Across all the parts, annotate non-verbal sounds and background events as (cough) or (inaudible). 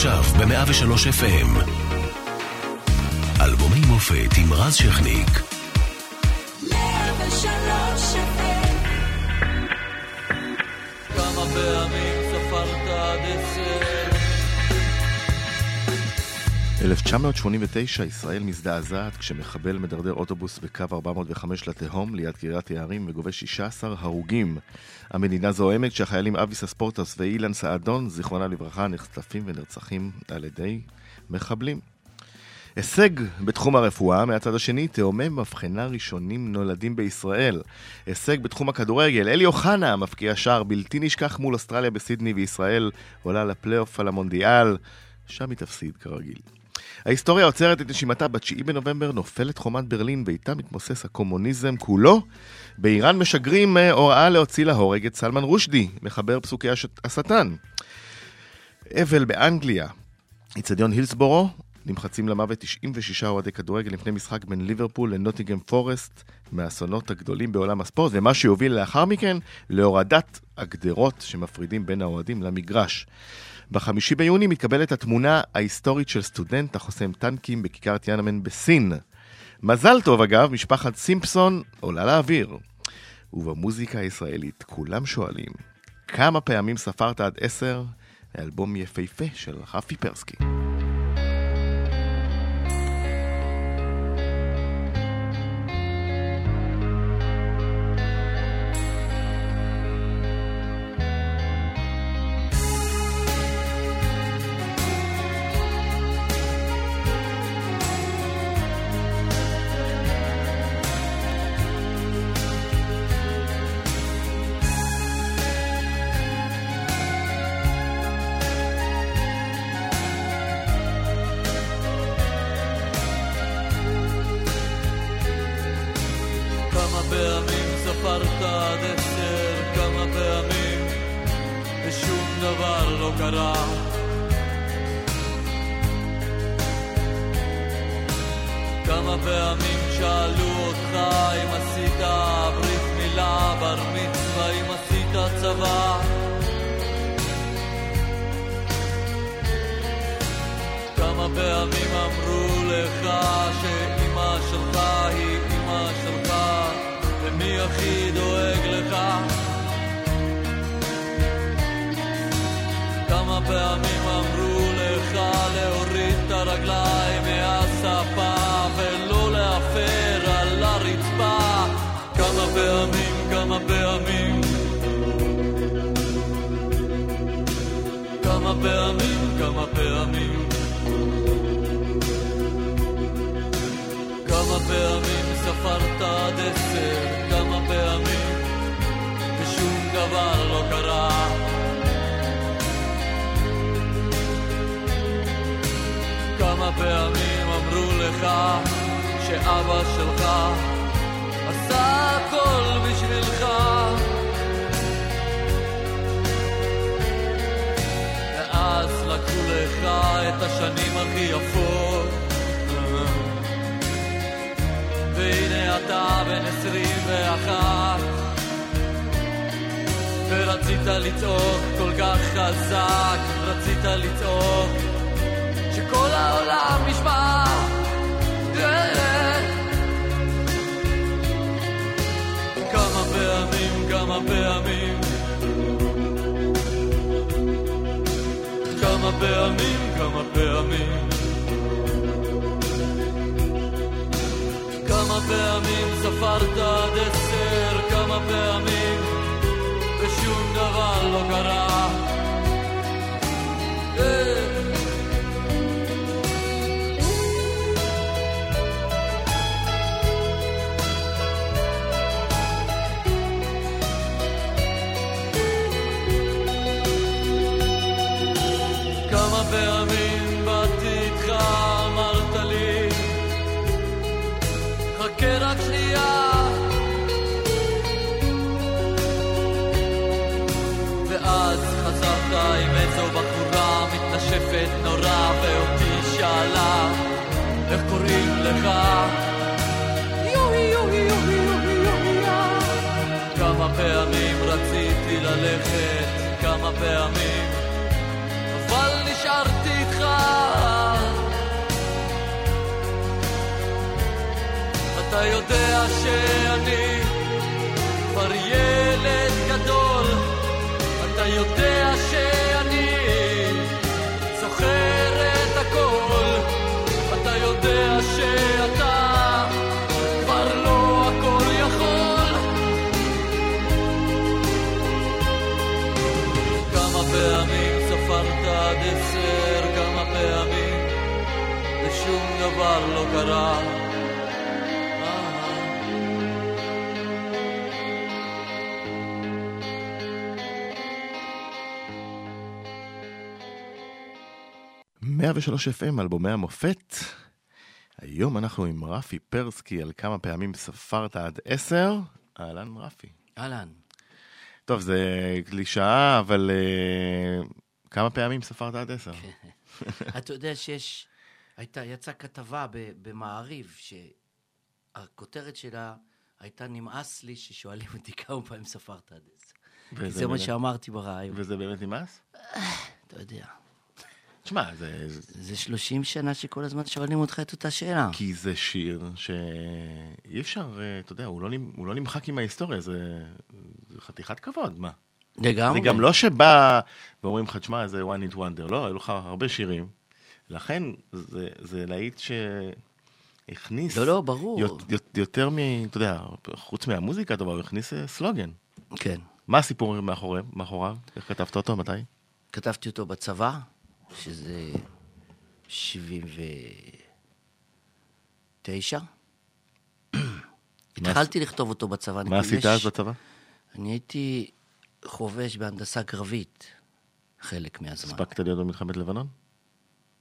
עכשיו ב-103 FM. אלבומי מופת עם רז שכניק. 103 FM. כמה פעמים ספרת עד עשר 1989, ישראל מזדעזעת כשמחבל מדרדר אוטובוס בקו 405 לתהום ליד קריית יערים וגובה 16 הרוגים. המדינה זועמת כשהחיילים אביס אספורטס ואילן סעדון, זיכרונה לברכה, נחטפים ונרצחים על ידי מחבלים. הישג בתחום הרפואה, מהצד השני, תאומי מבחנה ראשונים נולדים בישראל. הישג בתחום הכדורגל, אלי אוחנה מפקיע שער בלתי נשכח מול אוסטרליה בסידני וישראל עולה לפלייאוף על המונדיאל, שם היא תפסיד כרגיל. ההיסטוריה עוצרת את נשימתה ב-9 בנובמבר, נופלת חומת ברלין ואיתה מתמוסס הקומוניזם כולו. באיראן משגרים אה, הוראה להוציא להורג את סלמן רושדי, מחבר פסוקי השטן. אבל באנגליה, איצטדיון הילסבורו, נמחצים למוות 96 אוהדי כדורגל לפני משחק בין ליברפול לנוטיגם פורסט מהאסונות הגדולים בעולם הספורט, ומה שיוביל לאחר מכן להורדת הגדרות שמפרידים בין האוהדים למגרש. בחמישי ביוני מתקבלת התמונה ההיסטורית של סטודנט החוסם טנקים בכיכר טיאנמן בסין. מזל טוב אגב, משפחת סימפסון עולה לאוויר. ובמוזיקה הישראלית כולם שואלים, כמה פעמים ספרת עד עשר? לאלבום יפהפה של רפי פרסקי. את השנים הכי יפות. והנה אתה בן עשרים ואחת. ורצית לצעוק כל כך חזק, רצית לצעוק שכל העולם נשמע. כמה פעמים, כמה פעמים, כמה פעמים, כמה פעמים, כמה פעמים ספרת עד עשר, כמה פעמים, ושום דבר לא קרה. Yeah. ואז חזרת עם איזו בחורה מתנשפת נורא ואותי שאלה איך קוראים לך? יואי יואי יואי יואי יואי כמה פעמים רציתי ללכת, כמה פעמים אבל נשארתי איתך. אתה יודע שאני כבר ילד גדול, אתה יודע שאני זוכר את הכל, אתה יודע שאתה כבר לא הכל יכול. כמה פעמים ספרת עד עשר, כמה פעמים ושום דבר לא קרה. 103 FM, אלבומי המופת. היום אנחנו עם רפי פרסקי על כמה פעמים ספרת עד עשר. אהלן רפי. אהלן. טוב, זה קלישאה, אבל uh, כמה פעמים ספרת עד עשר? אתה יודע שיש, הייתה, יצאה כתבה במעריב, שהכותרת שלה הייתה נמאס לי ששואלים אותי כמה פעמים ספרת עד עשר. זה מה שאמרתי ברעיון. וזה באמת נמאס? אתה יודע, תשמע, זה, זה, זה 30 שנה שכל הזמן שואלים אותך את אותה שאלה. כי זה שיר שאי אפשר, אה, אתה יודע, הוא לא, הוא לא נמחק עם ההיסטוריה, זה, זה חתיכת כבוד, מה? לגמרי. זה גם לא שבא ואומרים לך, תשמע, זה one it wonder, לא, היו לך הרבה שירים. לכן, זה, זה להיט שהכניס... לא, לא, ברור. יות- יות- יותר מ... אתה יודע, חוץ מהמוזיקה הטובה, הוא הכניס אה, סלוגן. כן. מה הסיפור מאחורי, מאחוריו? איך כתבת אותו? מתי? כתבתי אותו בצבא, שזה 79. התחלתי לכתוב אותו בצבא. מה עשית אז בצבא? אני הייתי חובש בהנדסה קרבית חלק מהזמן. הספקת להיות במלחמת לבנון?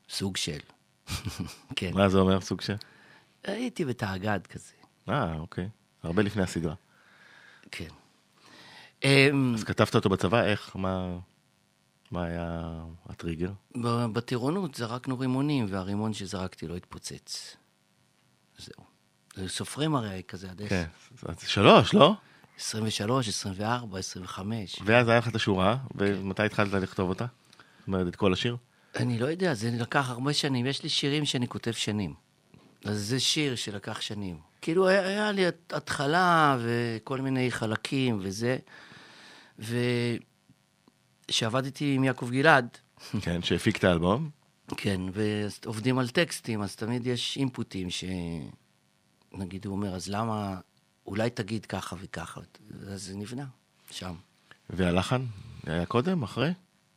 סוג של. (laughs) כן. מה זה אומר, סוג של? הייתי בתאגד כזה. אה, אוקיי. הרבה לפני הסדרה. כן. אמ, אז כתבת אותו בצבא, איך? מה... מה היה הטריגר? בטירונות זרקנו רימונים, והרימון שזרקתי לא התפוצץ. זהו. סופרים הרי כזה עד עשר. כן. שלוש, לא? 23, 24, 25. ואז היה לך את השורה, ומתי התחלת לכתוב אותה? זאת אומרת, את כל השיר? אני לא יודע, זה לקח הרבה שנים. יש לי שירים שאני כותב שנים. אז זה שיר שלקח שנים. כאילו, היה, היה לי הת- התחלה וכל מיני חלקים וזה. וכשעבדתי עם יעקב גלעד, כן, שהפיק את האלבום. כן, ועובדים על טקסטים, אז תמיד יש אינפוטים ש... נגיד, הוא אומר, אז למה... אולי תגיד ככה וככה. אז זה נבנה, שם. והלחן? היה קודם? אחרי?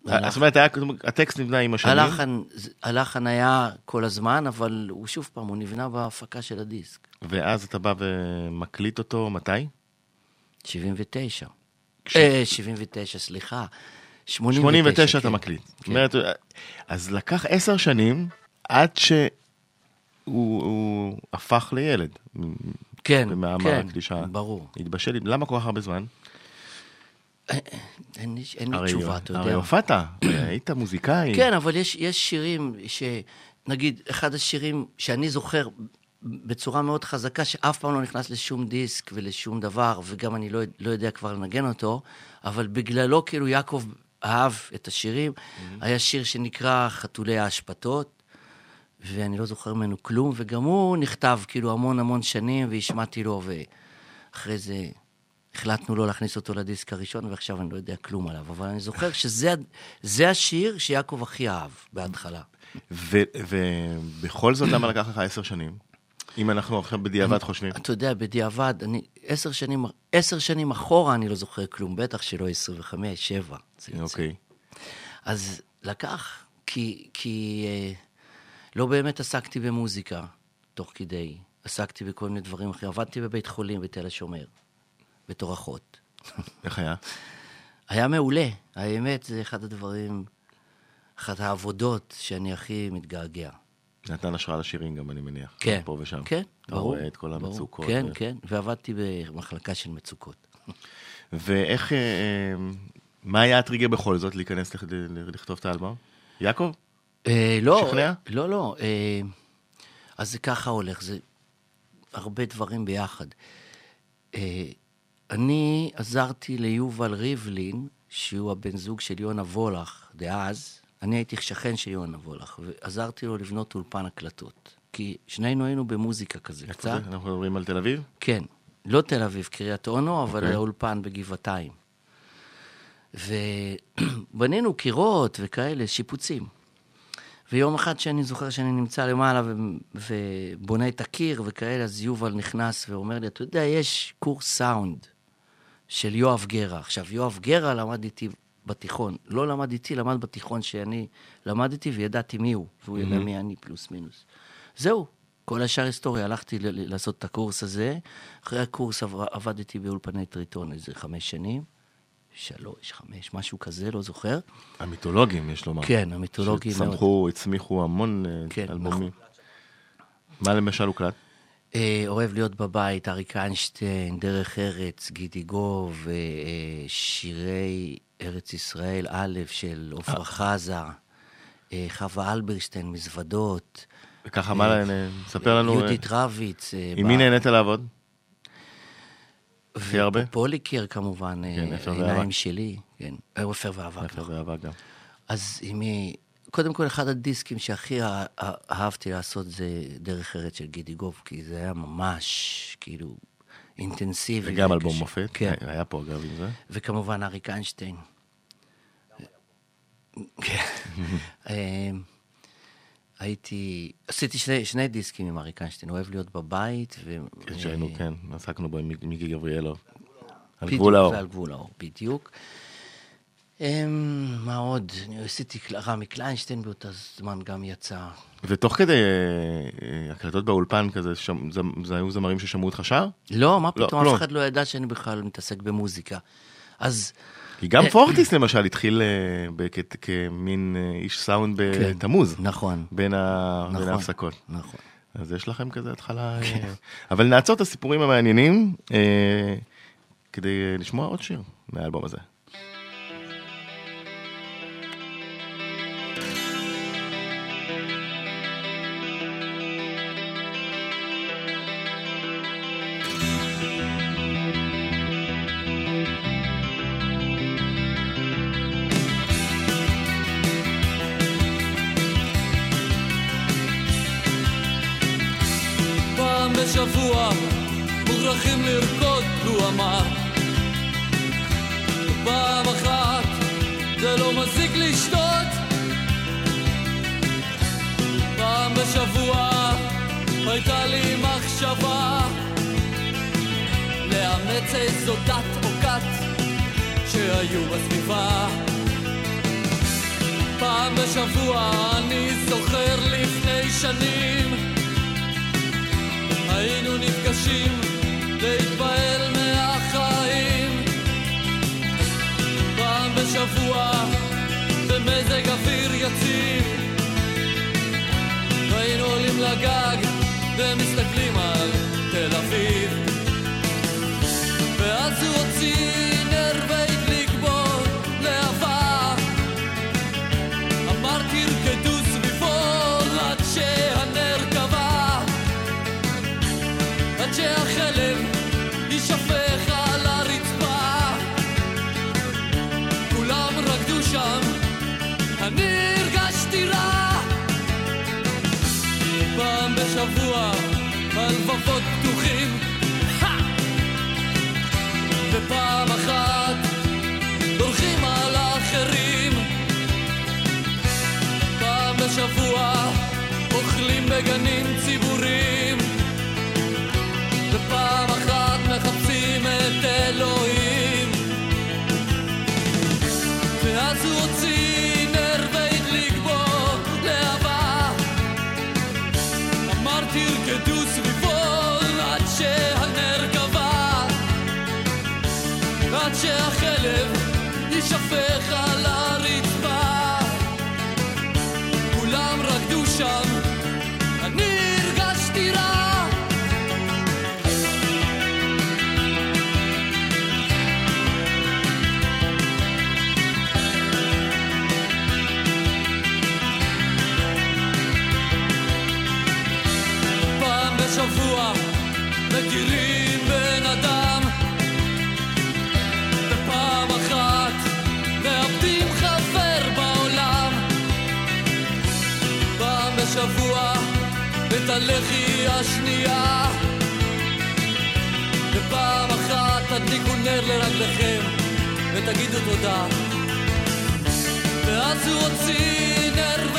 הלחן. זאת אומרת, היה- הטקסט נבנה עם השנים? הלחן, הלחן היה כל הזמן, אבל הוא שוב פעם, הוא נבנה בהפקה של הדיסק. ואז אתה בא ומקליט אותו, מתי? 79. כש- אה, 79, סליחה. 89, 89 אתה כן. מקליט. כן. אומרת, אז לקח עשר שנים עד שהוא הוא הפך לילד. כן, כן, הקלישה. ברור. התבשל, למה כל כך הרבה זמן? אין לי אין לי תשובה, אתה יודע. הרי הופעת, היית מוזיקאי. כן, אבל יש, יש שירים ש... נגיד, אחד השירים שאני זוכר בצורה מאוד חזקה, שאף פעם לא נכנס לשום דיסק ולשום דבר, וגם אני לא, לא יודע כבר לנגן אותו, אבל בגללו כאילו יעקב אהב את השירים. היה שיר שנקרא חתולי האשפתות, ואני לא זוכר ממנו כלום, וגם הוא נכתב כאילו המון המון שנים, והשמעתי לו, ואחרי זה החלטנו לא להכניס אותו לדיסק הראשון, ועכשיו אני לא יודע כלום עליו. אבל אני זוכר שזה זה השיר שיעקב הכי אהב בהתחלה. ובכל זאת, למה לקח לך עשר שנים? אם אנחנו עכשיו בדיעבד חושבים. אתה יודע, בדיעבד, אני עשר שנים, עשר שנים אחורה אני לא זוכר כלום, בטח שלא 25, 7. זה יוצא. אוקיי. אז לקח, כי, כי אה, לא באמת עסקתי במוזיקה תוך כדי, עסקתי בכל מיני דברים אחרים. עבדתי בבית חולים בתל השומר, בתור אחות. איך היה? היה מעולה, האמת, זה אחד הדברים, אחת העבודות שאני הכי מתגעגע. נתן השראה לשירים גם, אני מניח. כן, פה ושם. כן, אתה ברור. רואה את כל. המצוקות. כן, ו- כן, ועבדתי במחלקה של מצוקות. (laughs) ואיך, אה, אה, מה היה הטריגר בכל זאת להיכנס לכתוב את האלבום? יעקב? אה, לא, שכנע? לא, לא. אה, אז זה ככה הולך, זה הרבה דברים ביחד. אה, אני עזרתי ליובל ריבלין, שהוא הבן זוג של יונה וולך דאז, אני הייתי שכן של יונה וולך, ועזרתי לו לבנות אולפן הקלטות. כי שנינו היינו במוזיקה כזה, קצת. אנחנו מדברים על תל אביב? כן, לא תל אביב, קריית אונו, אבל אוקיי. האולפן בגבעתיים. ובנינו (clears throat) קירות וכאלה, שיפוצים. ויום אחד שאני זוכר שאני נמצא למעלה ו... ובונה את הקיר וכאלה, אז יובל נכנס ואומר לי, אתה יודע, יש קורס סאונד של יואב גרה. עכשיו, יואב גרה למד איתי בתיכון. לא למד איתי, למד בתיכון שאני למדתי וידעתי מי הוא, והוא ידע מי אני פלוס מינוס. זהו, כל השאר היסטוריה. הלכתי ל- ל- לעשות את הקורס הזה. אחרי הקורס עבר- עבדתי באולפני טריטון איזה חמש שנים. שלוש, חמש, משהו כזה, לא זוכר. המיתולוגים, יש לומר. כן, המיתולוגים מאוד. שצמחו, הצמיחו המון אה, כן, אלבומים. מה למשל הוקלט? אה, אוהב להיות בבית, אריק איינשטיין, דרך ארץ, גידי גוב, אה, שירי ארץ ישראל א' של עפרה חזה, אה, חווה אלברשטיין, מזוודות. וככה, מה, אה, ספר לנו, אה, יהודית רביץ. אה, עם מי נהנית לעבוד? הכי הרבה? פוליקר כמובן, אה, כן, עיניים ואבק. שלי, כן, אה, עופר ואבק. איפה ואהבה גם. אז עם מי... קודם כל, אחד הדיסקים שהכי אה- אה- אהבתי לעשות זה דרך ארץ של גידי גוב, כי זה היה ממש, כאילו, אינטנסיבי. וגם. אלבום מופת. כן. היה פה אגב עם זה. וכמובן אריק איינשטיין. כן. אמ, הייתי, עשיתי שני, שני דיסקים עם אריק איינשטיין, אוהב להיות בבית. ו... כן, שהיינו, אה, כן, עסקנו בו עם מיקי גבריאלוב. על גבול האור. על גבול האור, בדיוק. אמ, מה עוד? עשיתי רמי קליינשטיין באותה זמן גם יצא. ותוך כדי אה, אה, הקלטות באולפן כזה, זה זה היו זמרים ששמעו אותך שר? לא, מה לא, פתאום. אף אחד לא ידע שאני בכלל מתעסק במוזיקה. אז גם פורטיס למשל התחיל אה, כמין אה, איש סאונד כן, בתמוז. נכון, בין נכון. ההפסקות. נכון. אז יש לכם כזה התחלה... אה, אבל נעצור את הסיפורים המעניינים כדי לשמוע עוד שיר מהאלבום הזה. שם, אני הרגשתי רע. פעם בשבוע הלבבות פתוחים! ופעם אחת דורכים על האחרים. פעם בשבוע אוכלים בגנים ציבוריים הלחי השנייה. ופעם אחת תדליקו נר לרגליכם ותגידו תודה. ואז הוא הוציא נר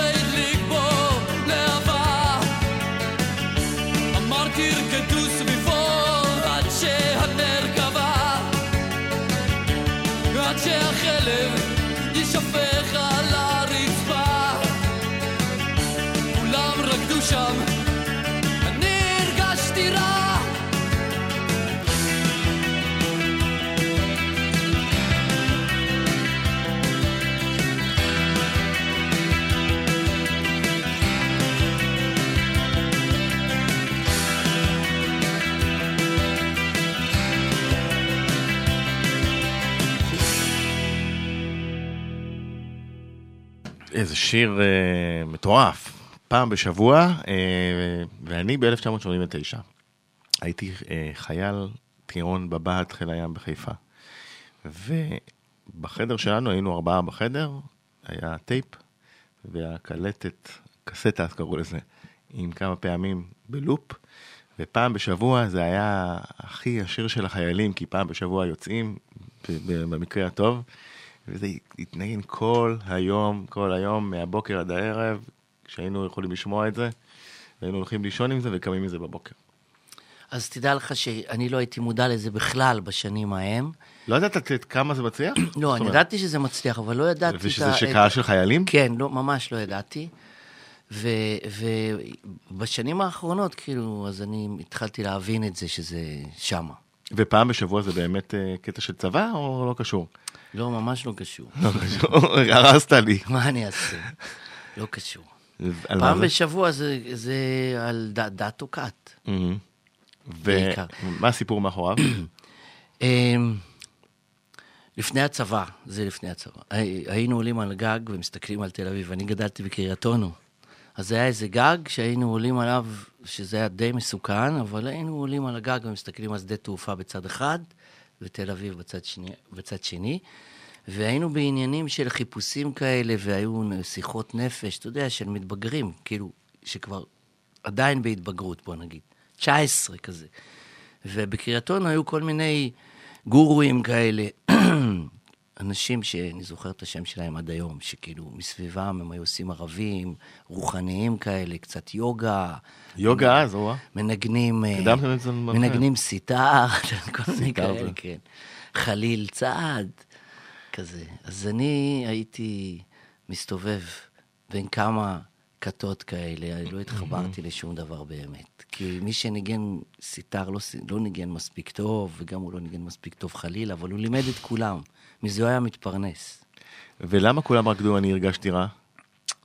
שיר אה, מטורף. פעם בשבוע, אה, ואני ב-1989 הייתי אה, חייל טירון בבה"ד חיל הים בחיפה. ובחדר שלנו, היינו ארבעה בחדר, היה טייפ והקלטת, קסטה אז קראו לזה, עם כמה פעמים בלופ. ופעם בשבוע זה היה הכי השיר של החיילים, כי פעם בשבוע יוצאים, במקרה הטוב, וזה התנגן כל היום, כל היום, מהבוקר עד הערב, כשהיינו יכולים לשמוע את זה, והיינו הולכים לישון עם זה וקמים מזה בבוקר. אז תדע לך שאני לא הייתי מודע לזה בכלל בשנים ההם. לא ידעת את- כמה זה מצליח? (clears throat) לא, אני ידעתי שזה מצליח, אבל לא ידעתי ושזה. שקהל של חיילים? כן, לא, ממש לא ידעתי. ובשנים האחרונות, כאילו, אז אני התחלתי להבין את זה, שזה שמה. ופעם בשבוע זה באמת אה, קטע של צבא או לא קשור? לא, ממש לא קשור. לא קשור, הרסת לי. מה אני אעשה? לא קשור. פעם? בשבוע זה, זה על דת או כת. בעיקר. ומה הסיפור מאחוריו? (clears throat) אמ, לפני הצבא, זה לפני הצבא. הי- היינו עולים על גג ומסתכלים על תל אביב. אני גדלתי בקריית אונו. אז היה איזה גג שהיינו עולים עליו, שזה היה די מסוכן, אבל היינו עולים על הגג ומסתכלים על שדה תעופה בצד אחד, ותל אביב בצד שני, בצד שני. והיינו בעניינים של חיפושים כאלה, והיו שיחות נפש, אתה יודע, של מתבגרים, כאילו, שכבר עדיין בהתבגרות, בוא נגיד. 19 כזה. ובקריית היו כל מיני גורואים כאלה, (clears throat) אנשים שאני זוכר את השם שלהם עד היום, שכאילו מסביבם הם היו עושים ערבים, רוחניים כאלה, קצת יוגה. יוגה אז, או מנגנים, אה. מנגנים סיטאר, (laughs) כל מיני כאלה, זה. כן. חליל צעד, כזה. אז אני הייתי מסתובב בין כמה כתות כאלה, אני לא התחברתי לשום דבר באמת. כי מי שניגן סיטאר לא, לא ניגן מספיק טוב, וגם הוא לא ניגן מספיק טוב חלילה, אבל הוא לימד את כולם. מזה הוא היה מתפרנס. ולמה כולם רקדו אני הרגשתי רע?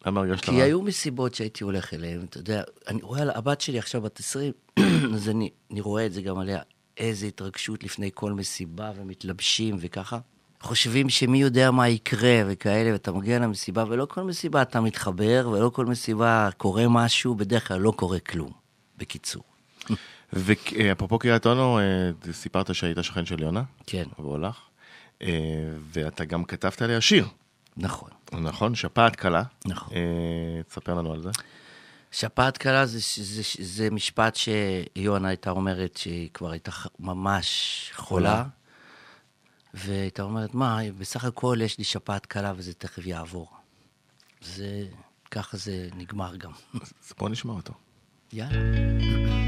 למה הרגשת רע? כי היו מסיבות שהייתי הולך אליהן, אתה יודע, אני רואה הבת שלי עכשיו בת 20, (clears throat) אז אני, אני רואה את זה גם עליה, איזה התרגשות לפני כל מסיבה ומתלבשים וככה. חושבים שמי יודע מה יקרה וכאלה, ואתה מגיע למסיבה, ולא כל מסיבה אתה מתחבר, ולא כל מסיבה קורה משהו, בדרך כלל לא קורה כלום. בקיצור. (laughs) ואפרופו קריית אונו, אה, סיפרת שהיית שכן של יונה, כן, והולך, אה, ואתה גם כתבת עליה שיר, נכון. נכון? שפעת קלה. נכון. אה, תספר לנו על זה. שפעת קלה זה, זה, זה, זה משפט שיונה הייתה אומרת שהיא כבר הייתה ממש חולה, והייתה אומרת, מה, בסך הכל יש לי שפעת קלה וזה תכף יעבור. זה, ככה זה נגמר גם. אז בוא נשמע אותו. יאללה.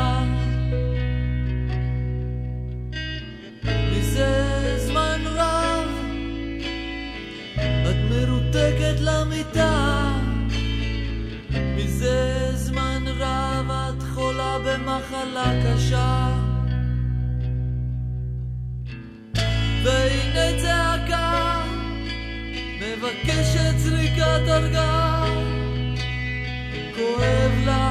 למיטה מזה זמן רב את חולה במחלה קשה. והנה צעקה מבקשת זריקת הרגעה כואב לה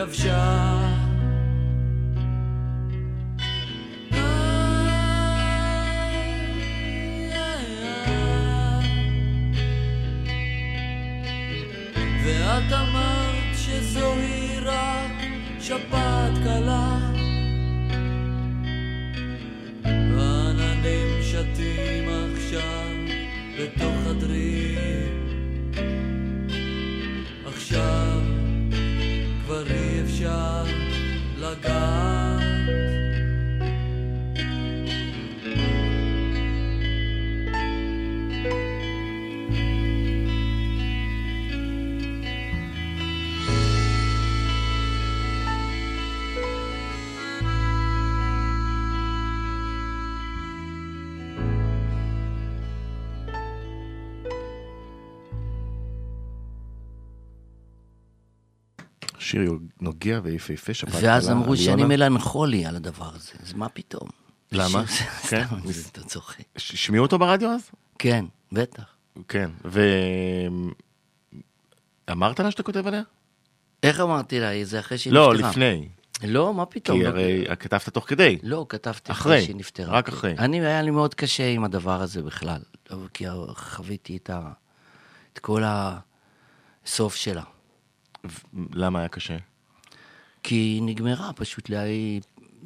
יבשה ואת שיר נוגע ויפהפה, שפעת ואז קלה, אמרו על שאני. מלנכולי על הדבר הזה, אז מה פתאום? למה? (laughs) כן? סתם, אתה צוחק. השמיעו אותו ברדיו אז? כן, בטח. כן. ו... אמרת לה שאתה כותב עליה? איך אמרתי לה? זה אחרי שהיא לא, נפטרה. לפני. לא, מה פתאום? כי לא- הרי כתבת תוך כדי. לא, כתבתי אחרי, שהיא נפטרה. רק אחרי. אני, היה לי מאוד קשה עם הדבר הזה בכלל, כי חוויתי. את כל הסוף שלה. למה היה קשה? כי היא נגמרה, פשוט לה-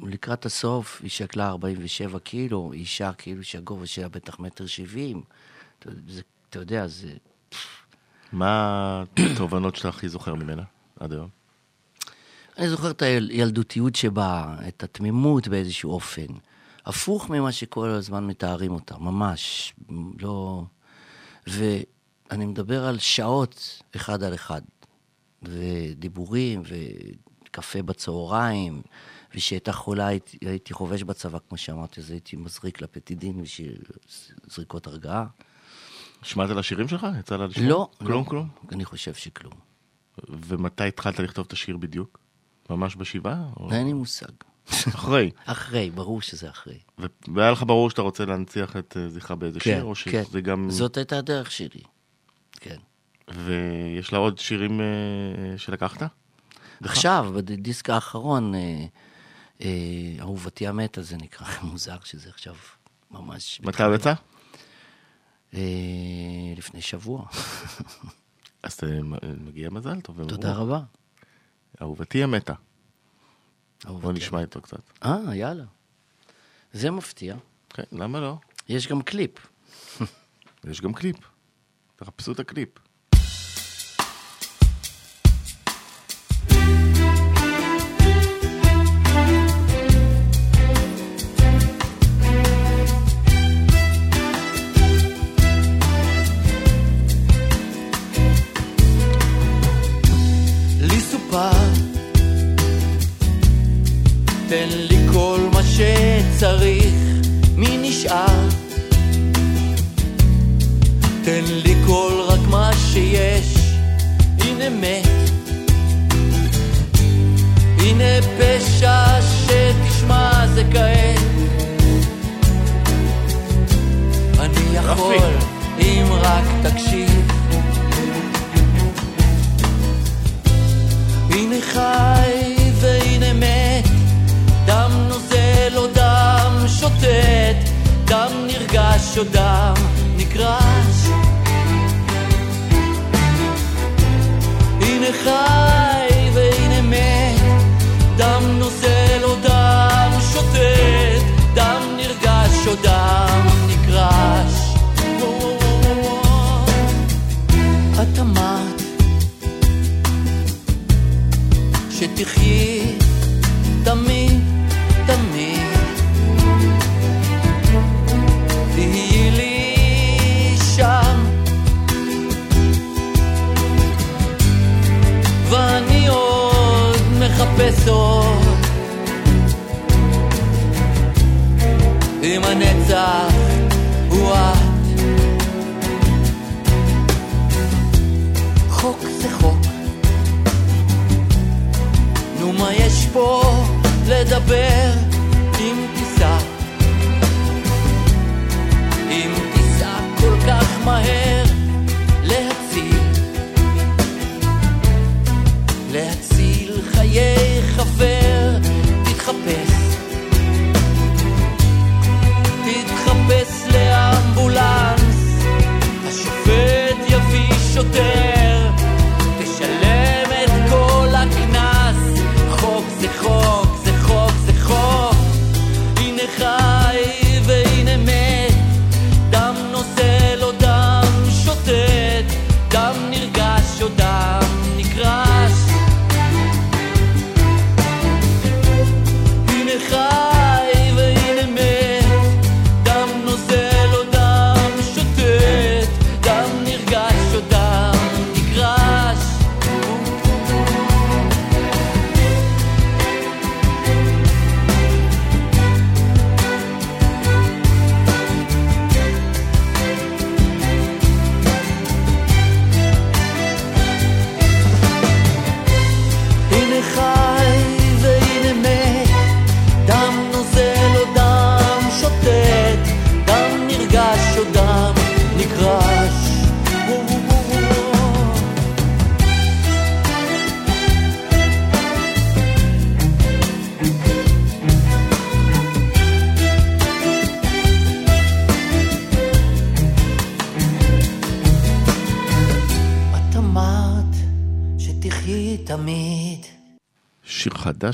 לקראת הסוף, היא שקלה 47 קילו, אישה כאילו שהגובה שלה בטח מטר שבעים. אתה יודע, זה... מה התובנות שאתה הכי זוכר ממנה עד היום? אני זוכר את הילדותיות שבה, את התמימות באיזשהו אופן. הפוך ממה שכל הזמן מתארים אותה, ממש. לא... ואני מדבר על שעות אחד על אחד. ודיבורים, וקפה בצהריים, וכשהייתה חולה הייתי, הייתי חובש בצבא, כמו שאמרתי, אז הייתי מזריק לה פטידין בשביל זריקות הרגעה. שמעת על השירים שלך? יצא לה לשמוע? לא. כלום לא. כלום? אני חושב שכלום. ומתי התחלת לכתוב את השיר בדיוק? ממש בשבעה? או- אין לי מושג. אחרי. (laughs) אחרי, ברור שזה אחרי. ו- והיה לך ברור שאתה רוצה להנציח את אה, זכרה באיזה כן, שיר? או כן. שזה גם... זאת הייתה הדרך שלי. כן. ויש לה עוד שירים אה, שלקחת? עכשיו, בדיסק האחרון, אה, אה, אהובתי המתה זה נקרא, (laughs) מוזר שזה עכשיו ממש... מתי הוא יצא? אה, לפני שבוע. (laughs) אז אה, מגיע מזל טוב. תודה רבה. אהובתי המתה. בוא נשמע איתו קצת. אה, יאללה. זה מפתיע. כן, למה לא? יש גם קליפ. (laughs) יש גם קליפ. תחפשו את הקליפ. יכול, אם רק תקשיב. הנה חי והנה מת, דם נוזל או דם שוטט, דם נרגש או דם נקרש. הנה חי והנה מת, דם נוזל או דם שוטט, דם נרגש או דם נקרש. את אמרת שתחי תמיד, תמיד. תהיי לי שם, ואני עוד מחפש עוד. אם הנצח פה לדבר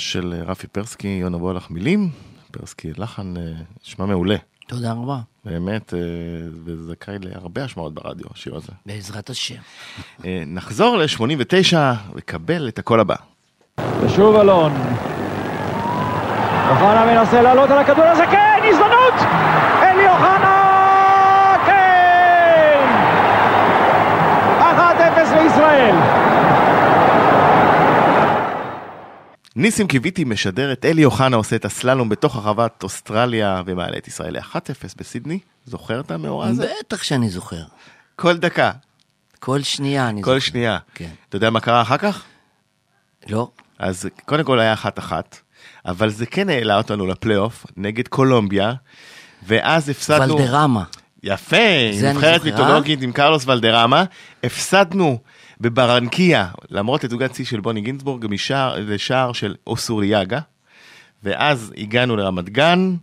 של אה, רפי פרסקי, יונה וולך מילים, פרסקי לחן, אה, נשמע מעולה. תודה רבה. באמת, אה, וזכאי להרבה השמעות ברדיו, השיר הזה. בעזרת השם. נחזור ל-89 וקבל את הקול הבא. ושוב אלון. אוחנה מנסה לעלות על הכדור הזה, כן, הזדמנות! אלי אוחנה! כן! 1-0 לישראל. ניסים קיוויתי משדר את אלי אוחנה עושה את הסללום בתוך הרחבת אוסטרליה ומעלה את ישראל ל-1-0 בסידני. זוכר את המאורע הזה? בטח שאני זוכר. כל דקה, כל שנייה אני זוכר. כל שנייה. כן. אתה יודע מה קרה אחר כך? לא? אז קודם כל היה אחת-אחת, אבל זה כן העלה אותנו לפלייאוף נגד קולומביה, ואז הפסדנו... ולדרמה. יפה, נבחרת. מיתולוגית עם קרלוס ולדרמה, הפסדנו בברנקיה, למרות תצוגת שיא של בוני גינצבורג, משער, של אוסוריאגה, ואז הגענו לרמת גן,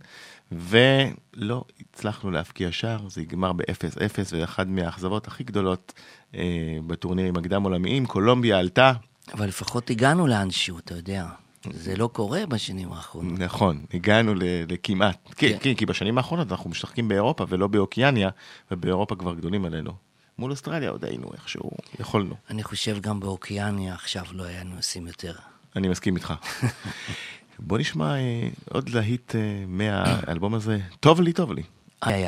ולא הצלחנו להבקיע שער, זה נגמר ב-0-0, ואחת מהאכזבות הכי גדולות אה, בטורנירים הקדם עולמיים, קולומביה עלתה, אבל לפחות הגענו לאנשהו, אתה יודע. זה לא קורה בשנים האחרונות. נכון, הגענו לכמעט, כן, כן. כן, כי בשנים האחרונות אנחנו משחקים באירופה ולא באוקיאניה, ובאירופה כבר גדולים עלינו. מול אוסטרליה עוד היינו איכשהו, יכולנו. אני חושב גם באוקיאניה עכשיו לא היינו עושים יותר. אני מסכים איתך. (laughs) בוא נשמע אה, עוד להיט אה, מהאלבום הזה, טוב לי, טוב לי. איי,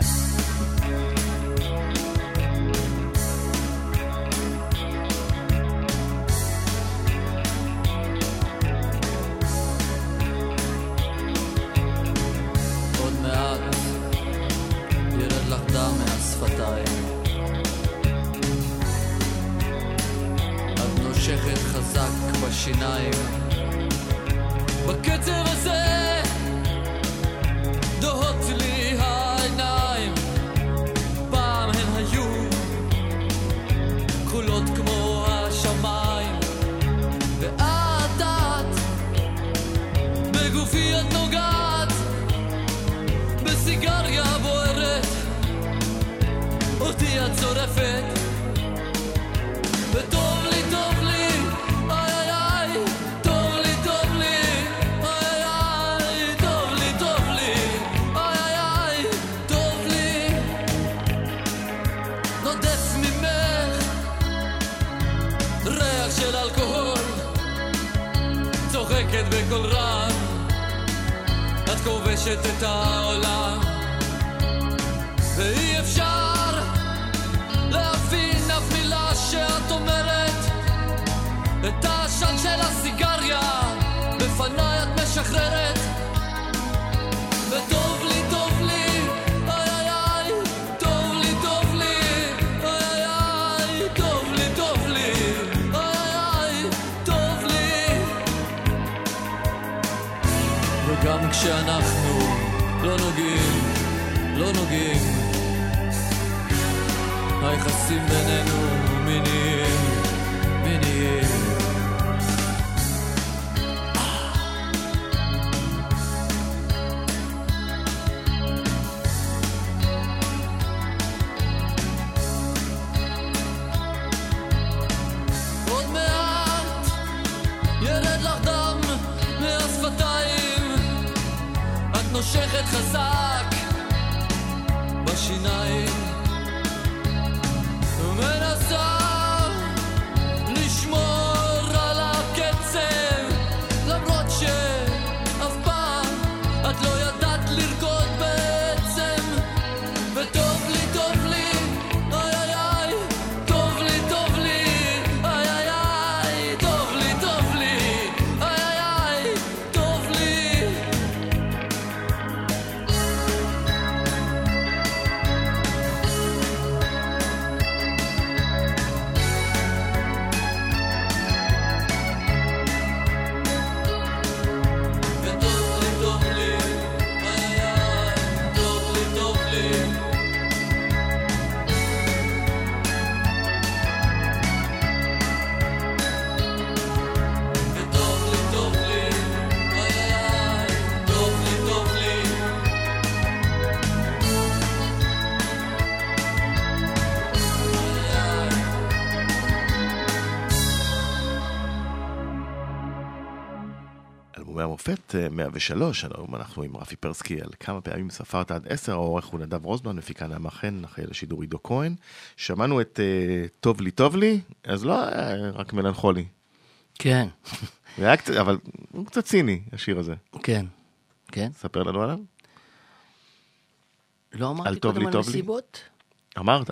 נושכת חזק בשיניים. בקצב הזה דוהות לי העיניים. פעם הן היו כחולות כמו השמיים. ואת את בגופי את נוגעת בסיגריה בוערת אותי את צורפת כובשת את העולם. ואי אפשר להבין אף מילה שאת אומרת. את העשן של הסיגריה בפניי את משחררת. וטוב לי, טוב לי, איי לא נוגעים, היחסים בינינו מיניים, מיניים. נושכת חזק בשיניים אלבומי המופת אה, 103, היום אנחנו עם רפי פרסקי על כמה פעמים ספרת עד עשר, העורך הוא נדב רוזמן, מפיקה נעמה חן, אחראי לשידור עידו כהן. שמענו את אה, טוב לי טוב לי, אז לא היה רק מלנכולי. כן, (laughs) היה קצת, אבל הוא קצת ציני, השיר הזה. כן, כן. ספר לנו עליו. לא אמרתי קודם לי, על? מסיבות? אמרת,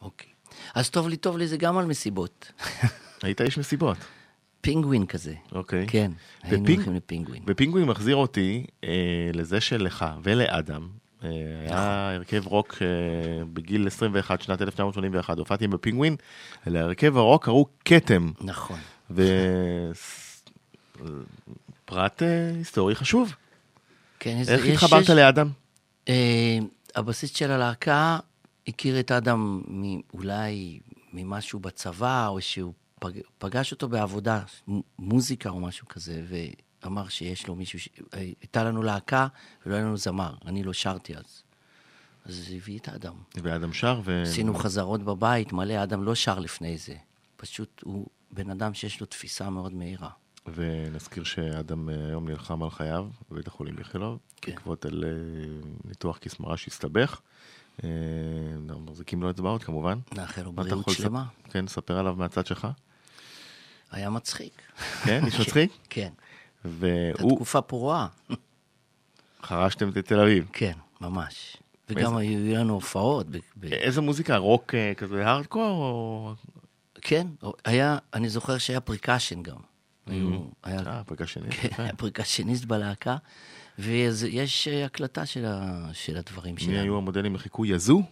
אוקיי. אז טוב לי, טוב לי זה גם על מסיבות. (laughs) היית איש מסיבות. פינגווין כזה. אוקיי. כן, היינו ופינג- הולכים לפינגווין. ופינגווין מחזיר אותי אה, לזה שלך ולאדם. אה, היה נכון. הרכב רוק אה, בגיל 21, שנת 1981, הופעתי בפינגווין, להרכב הרוק קראו כתם, נכון. ופרט אה, היסטורי חשוב. כן, יש- איך יש- התחברת יש- לאדם? אה, הבסיס של הלהקה הכיר את אדם אולי ממשהו בצבא, או שהוא פג, פגש אותו בעבודה, מוזיקה או משהו כזה, ואמר שיש לו מישהו, ש... הייתה לנו להקה ולא היה לנו זמר, אני לא שרתי אז. אז הביא את האדם. ואדם שר, ו... עשינו חזרות בבית, מלא, אדם לא שר לפני זה. פשוט הוא בן אדם שיש לו תפיסה מאוד מהירה. ונזכיר שאדם אה, היום נלחם על חייו בבית החולים איכילוב, כן. בעקבות על אה, ניתוח כיס מרה שהסתבך, אה, מחזיקים לו אצבעות כמובן. נאחל לו בריאות שלמה. כן, ספר עליו מהצד שלך. היה מצחיק. כן, איש (laughs) מצחיק? כן. הייתה והוא, תקופה פרועה. חרשתם את תל אביב. כן, ממש. וגם היו לנו הופעות. איזה מוזיקה? רוק אה, כזה הארדקור? או... כן, היה, אני זוכר שהיה percussion גם. היו- היה אה, שני. כן. היה פרקשניסט בלהקה, ויש הקלטה של הדברים מי שלנו. היו המודלים לחיקוי? יאזו?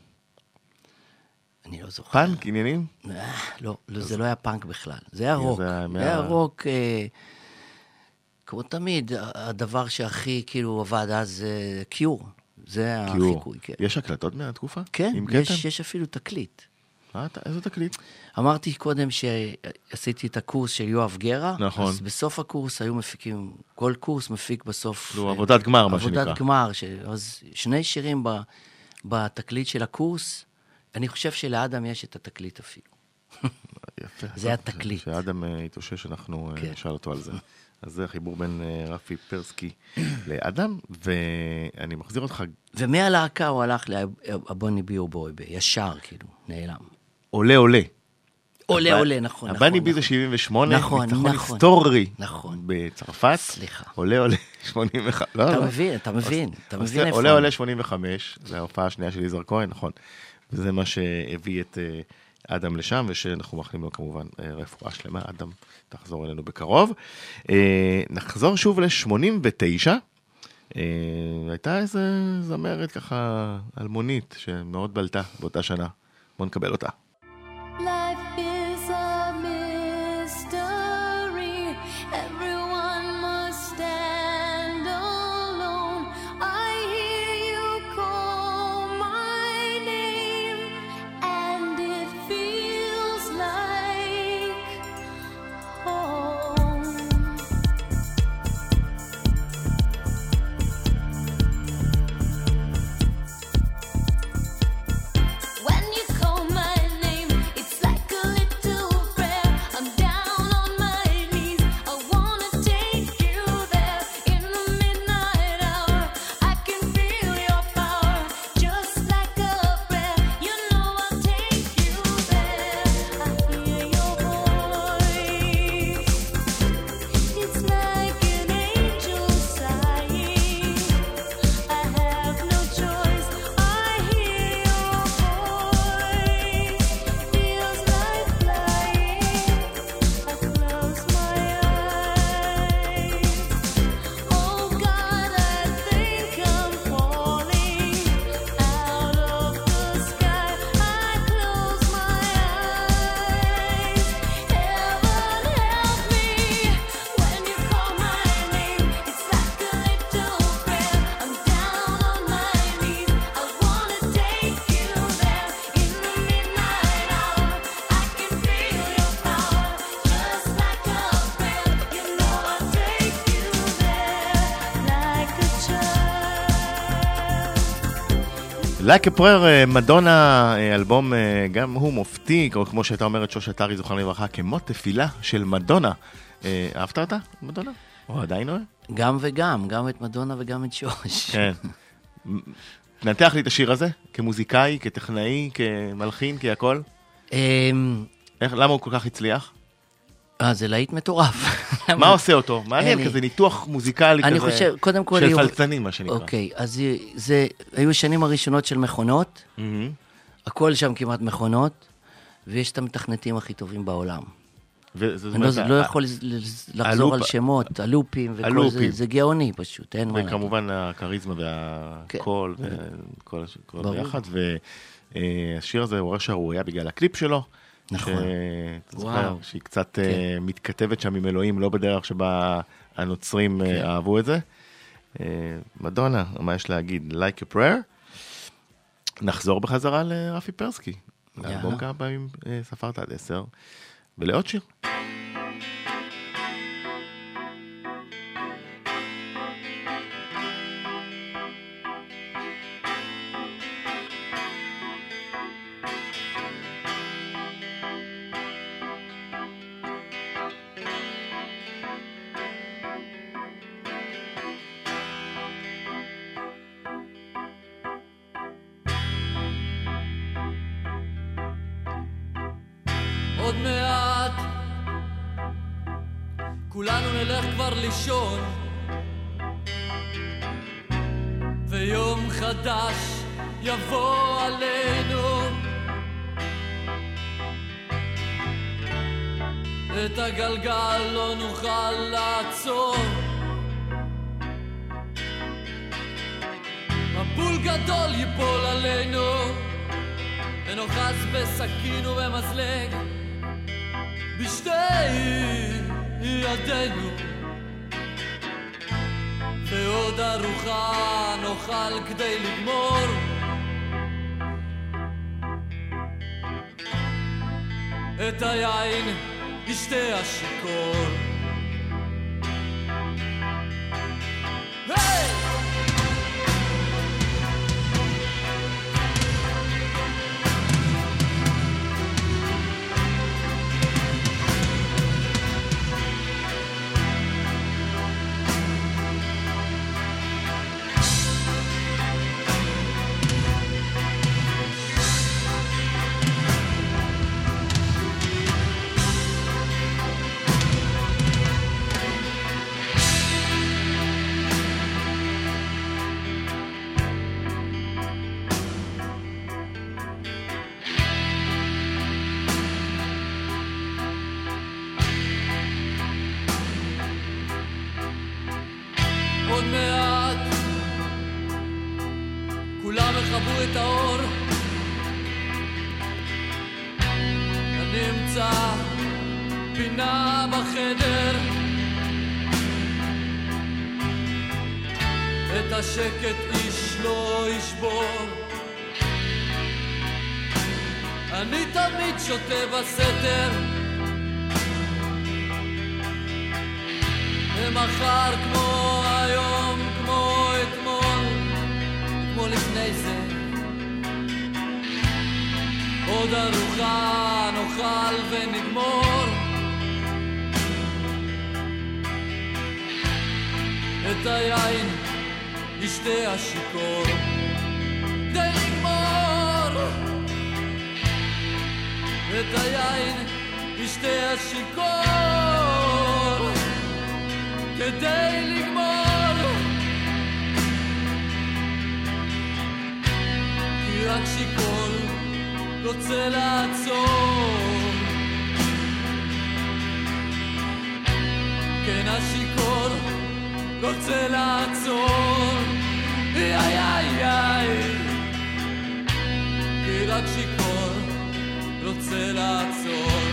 אני לא זוכר. פאנק? עניינים? אה, לא, לא, זה לא היה פאנק בכלל, זה היה רוק. זה היה זה רוק, אה, כמו תמיד, הדבר שהכי כאילו עבד אז, אה, קיור. זה קיור. החיקוי, כן. יש הקלטות מהתקופה? כן, יש? יש אפילו תקליט. איזה תקליט? אמרתי קודם שעשיתי את הקורס של יואב גרא, נכון. אז בסוף הקורס היו מפיקים, כל קורס מפיק בסוף... אה, עבודת גמר, מה שנקרא. עבודת גמר, ש... אז שני שירים ב... בתקליט של הקורס, אני חושב שלאדם יש את התקליט אפילו. (laughs) יפה. זה היה תקליט. כשאדם אה, יתאושש, אנחנו אה, כן. נשאל אותו על זה. אז זה החיבור בין אה, רפי פרסקי (clears throat) לאדם, ואני מחזיר אותך ומהלהקה הוא הלך לאבוני ביו בויבה, ישר, כאילו, נעלם. עולה עולה. עולה הבא- עולה, נכון, נכון. הבני בי זה נכון. 78, נכון, ניצחון נכון. היסטורי נכון. בצרפת. סליחה. עולה עולה (laughs) 85, לא, אתה לא. מבין, אתה מבין, אתה מבין איפה... עולה. עולה 85, זו ההופעה השנייה של יזהר כהן, נכון. וזה מה שהביא את אה, אדם לשם, ושאנחנו מאחלים לו כמובן אה, רפואה שלמה. אדם, תחזור אלינו בקרוב. אה, נחזור שוב ל-89. הייתה איזה זמרת ככה אלמונית שמאוד בלטה באותה שנה. בואו נקבל אותה. לייק פרר, אה, מדונה, אה, אלבום אה, גם הוא מופתי, או כמו שהייתה אומרת שוש עטרי, זוכרנו לברכה, כמו תפילה של מדונה. אה, אהבת אותה, מדונה? או עדיין אוהב? גם וגם, גם את מדונה וגם את שוש. כן. נתח לי את השיר הזה, כמוזיקאי, כטכנאי, כמלחין, כהכל. אמ, למה הוא כל כך הצליח? אה, זה להיט מטורף. (laughs) מה עושה אותו? מעניין. כזה ניתוח מוזיקלי אני כזה, חושב, קודם כל... של פלצנים, מה שנקרא. אוקיי, אז זה- היו השנים הראשונות של מכונות. הכל שם כמעט מכונות, ויש את המתכנתים הכי טובים בעולם. אני לא, לא יכול לחזור על שמות, הלופים וכל. זה, זה גאוני פשוט, אין מה להגיד. וכמובן הכריזמה והקול וכל. ביחד. והשיר הזה עורר שערורייה בגלל הקליפ שלו. נכון. שאתה זוכר וואו. שהיא קצת כן. אה, מתכתבת שם עם אלוהים, לא בדרך שבה הנוצרים אה, כן. אהבו את זה. אה, מדונה, מה יש להגיד? Like a prayer. נחזור בחזרה לרפי פרסקי. יאללה. לאלבום כמה פעמים אה, ספרת עד עשר. ולעוד שיר. ישתה את היין ישתה השיכור כדי לגמור כי רק שיכור רוצה לעצור. כן השיכור רוצה לעצור. איי איי איי כי רק שיכור רוצה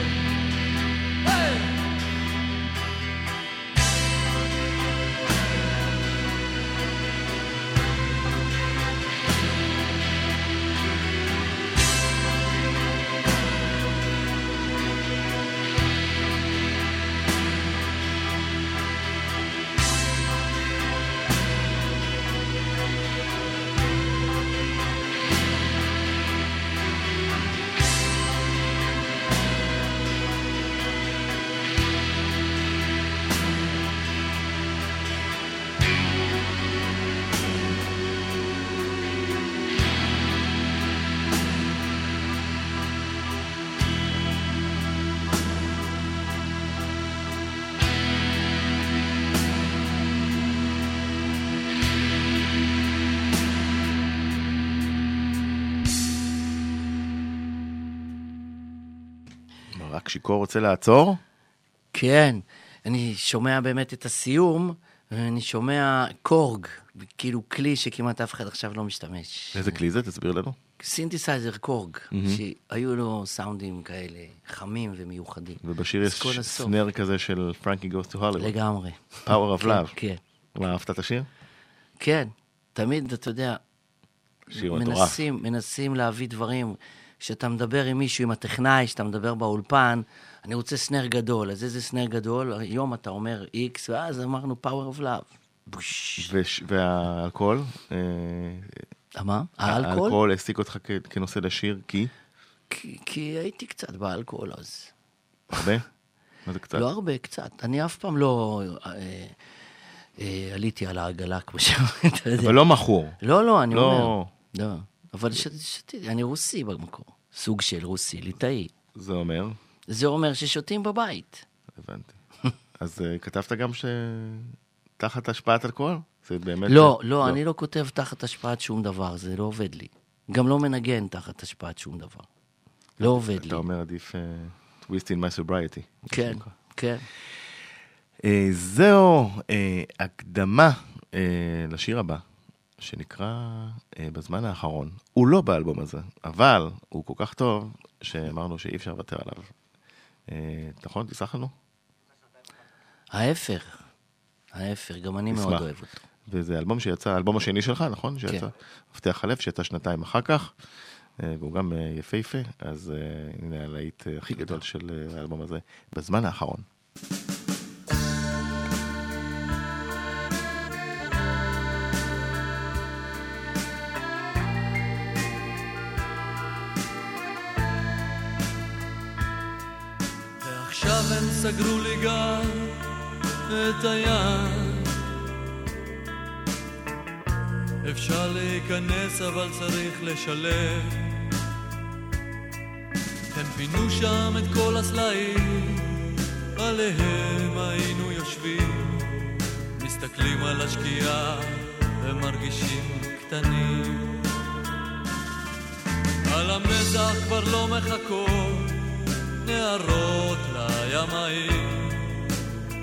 שיכור רוצה לעצור? כן, אני שומע באמת את הסיום, ואני שומע קורג, כאילו כלי שכמעט אף אחד עכשיו לא משתמש. איזה כלי זה? תסביר לנו. סינתסייזר קורג, שהיו לו סאונדים כאלה חמים ומיוחדים. ובשיר יש. snare כזה של Frankie Goes to Hollywood. לגמרי. Power of כן, Love. כן, מה, אהבת את השיר? כן. תמיד, אתה יודע. מנסים, מנסים להביא דברים. כשאתה מדבר עם מישהו, עם הטכנאי, כשאתה מדבר באולפן, אני רוצה סנר גדול. אז איזה סנר גדול? היום אתה אומר איקס, ואז אמרנו power of love. בוש. וש- והאלכוהול? אה, מה? האלכוהול? האלכוהול העסיק אותך כנושא לשיר, כי? כי, כי הייתי קצת באלכוהול אז. הרבה? מה זה קצת? לא הרבה, קצת. אני אף פעם לא אה, אה, עליתי על העגלה, כמו שאומרים, אתה יודע. אבל לא מכור. לא, לא, אני לא. אומר. לא. אבל ש- שתיתי, אני רוסי במקור. סוג של רוסי, ליטאי. זה אומר? זה אומר ששותים בבית. הבנתי. אז אה, כתבת גם שתחת השפעת אלכוהול? זה באמת... לא, לא, אני לא כותב תחת השפעת שום דבר, זה לא עובד לי. גם לא מנגן תחת השפעת שום דבר. לא עובד לי. אתה אומר עדיף אה, twist in my sobriety. כן, כן. אה, זהו, אה, הקדמה אה, לשיר הבא, שנקרא אה, בזמן האחרון. הוא לא באלבום הזה, אבל הוא כל כך טוב, שאמרנו שאי אפשר לוותר עליו. אה, נכון? תסלח לנו? ההפך, ההפך, גם אני מאוד נשמח. אוהב אותו. וזה אלבום שיצא, האלבום השני שלך, נכון? כן. שיצא, מפתח הלב, שיצא שנתיים אחר כך, אה, והוא גם אה, יפהפה, אז אה, הנה הלהיט הכי גדול של האלבום הזה, בזמן האחרון. ועכשיו הם סגרו לי גם את היד אפשר להיכנס אבל צריך לשלם. הם פינו שם את כל הסלעים עליהם היינו יושבים. מסתכלים על השקיעה ומרגישים קטנים. על המזח כבר לא מחכות נערות לימאים.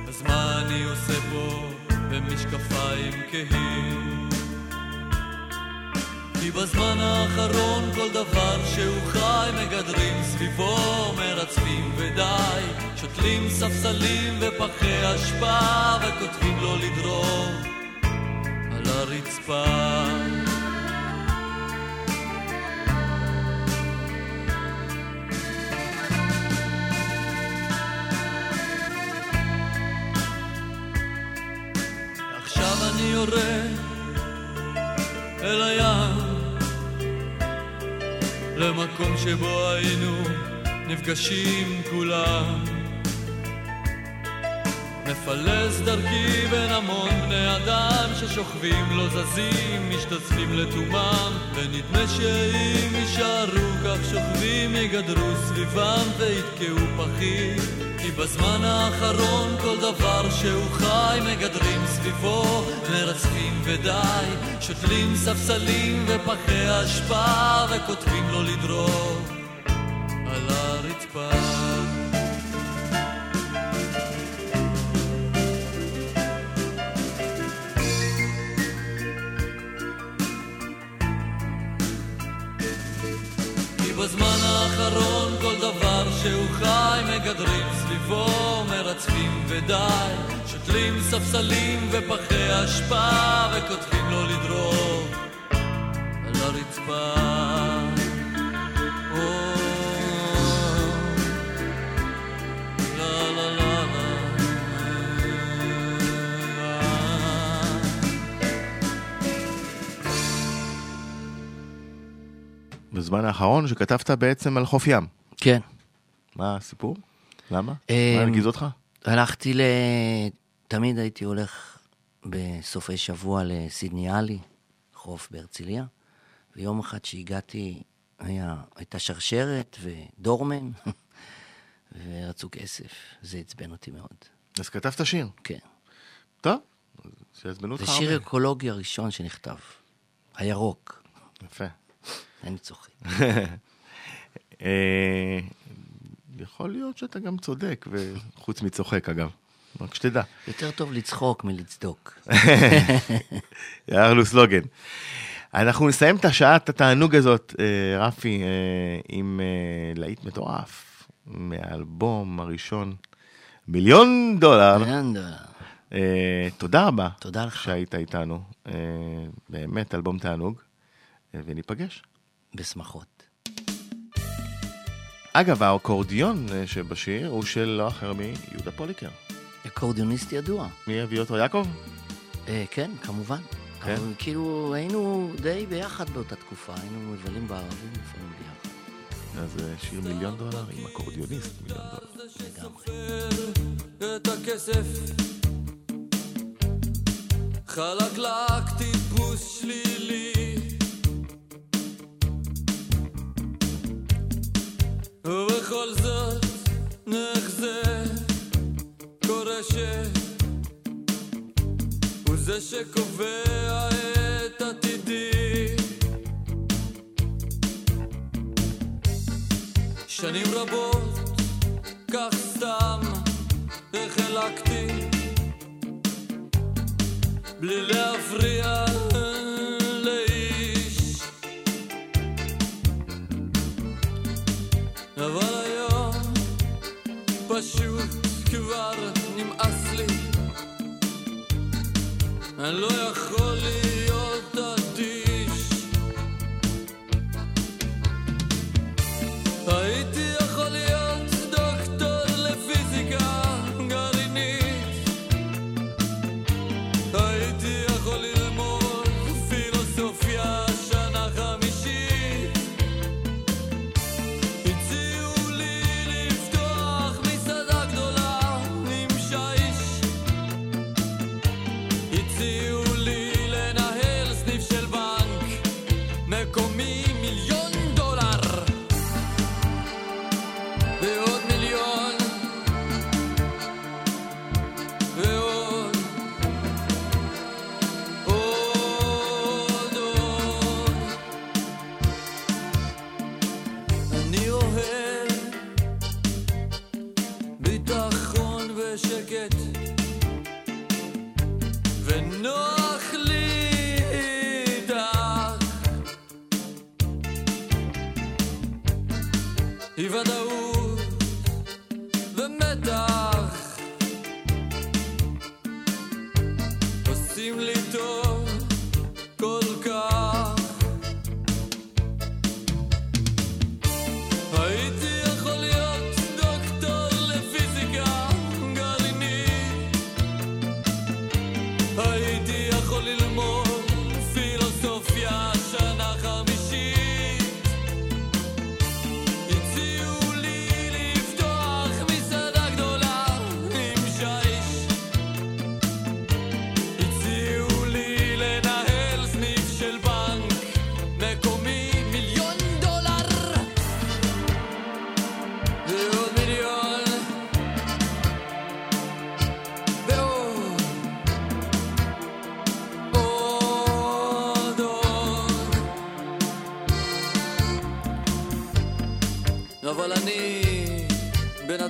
אז מה אני עושה פה במשקפיים כהים? כי בזמן האחרון כל דבר שהוא חי מגדרים סביבו מרצפים ודי. שותלים ספסלים ופחי אשפה וכותבים לו לדרוך על הרצפה יורד אל הים. למקום שבו היינו נפגשים כולם. מפלס דרכי בין המון בני אדם ששוכבים לא זזים משתזפים לתומם ונדמה שאם יישארו כך שוכבים יגדרו סביבם ויתקעו פחים כי בזמן האחרון כל דבר שהוא חי מגדרים סביבו מרצפים ודי שותלים ספסלים ופחי אשפה וכותבים לו לדרוך על הרצפה. כי בזמן האחרון דבר שהוא חי מגדרים סביבו מרצפים ודי שותלים ספסלים ופחי אשפה וכותבים לו לדרוך על הרצפה. בזמן האחרון שכתבת בעצם על חוף ים. כן. מה הסיפור? למה? אה, מה הרגיז אותך? הלכתי ל... תמיד הייתי הולך בסופי שבוע לסידניאלי, חוף בהרצליה, ויום אחד שהגעתי, היה, הייתה שרשרת ודורמן, (laughs) ורצו כסף. זה עצבן אותי מאוד. אז כתבת שיר. כן. טוב, שיעצבנו זה אותך שיר הרבה. אקולוגי הראשון שנכתב. הירוק. יפה. אני צוחק. (laughs) אה, יכול להיות שאתה גם צודק, וחוץ מצוחק אגב. רק שתדע. יותר טוב לצחוק מלצדוק. (laughs) לנו סלוגן. אנחנו נסיים את השעת התענוג הזאת, אה, רפי, אה, עם להיט מטורף, מהאלבום הראשון, מיליון דולר. יאללה. אה, תודה רבה. תודה לך. שהיית איתנו. באמת, אלבום תענוג, וניפגש. בשמחות. אגב, האקורדיון אה, שבשיר הוא של לא אחר מיהודה פוליקר. אקורדיוניסט ידוע. מי הביא אותו? יעקב? אה, כן, כמובן. כן? אבל כאילו, היינו די ביחד באותה תקופה, היינו מבלים בערבים לפעמים ביחד. אז אה, שיר מיליון דולר עם אקורדיוניסט מיליון דולר. לגמרי. חלקלק טיפוס שלילי ובכל זאת איך זה קורה ש... הוא זה שקובע את עתידי. שנים רבות כך סתם החלקתי בלי להפריע. פשוט כבר נמאס לי. אני לא יכול להיות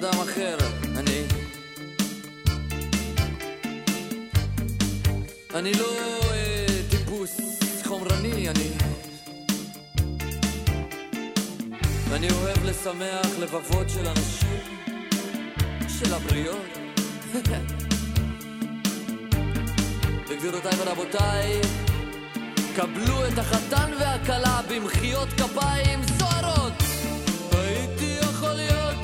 אדם אחר, אני אני לא אה, טיפוס חומרני, אני אני אוהב לשמח לבבות של אנשים, של הבריות. (laughs) וגבירותיי ורבותיי, קבלו את החתן והכלה במחיאות כפיים סוערות. הייתי יכול להיות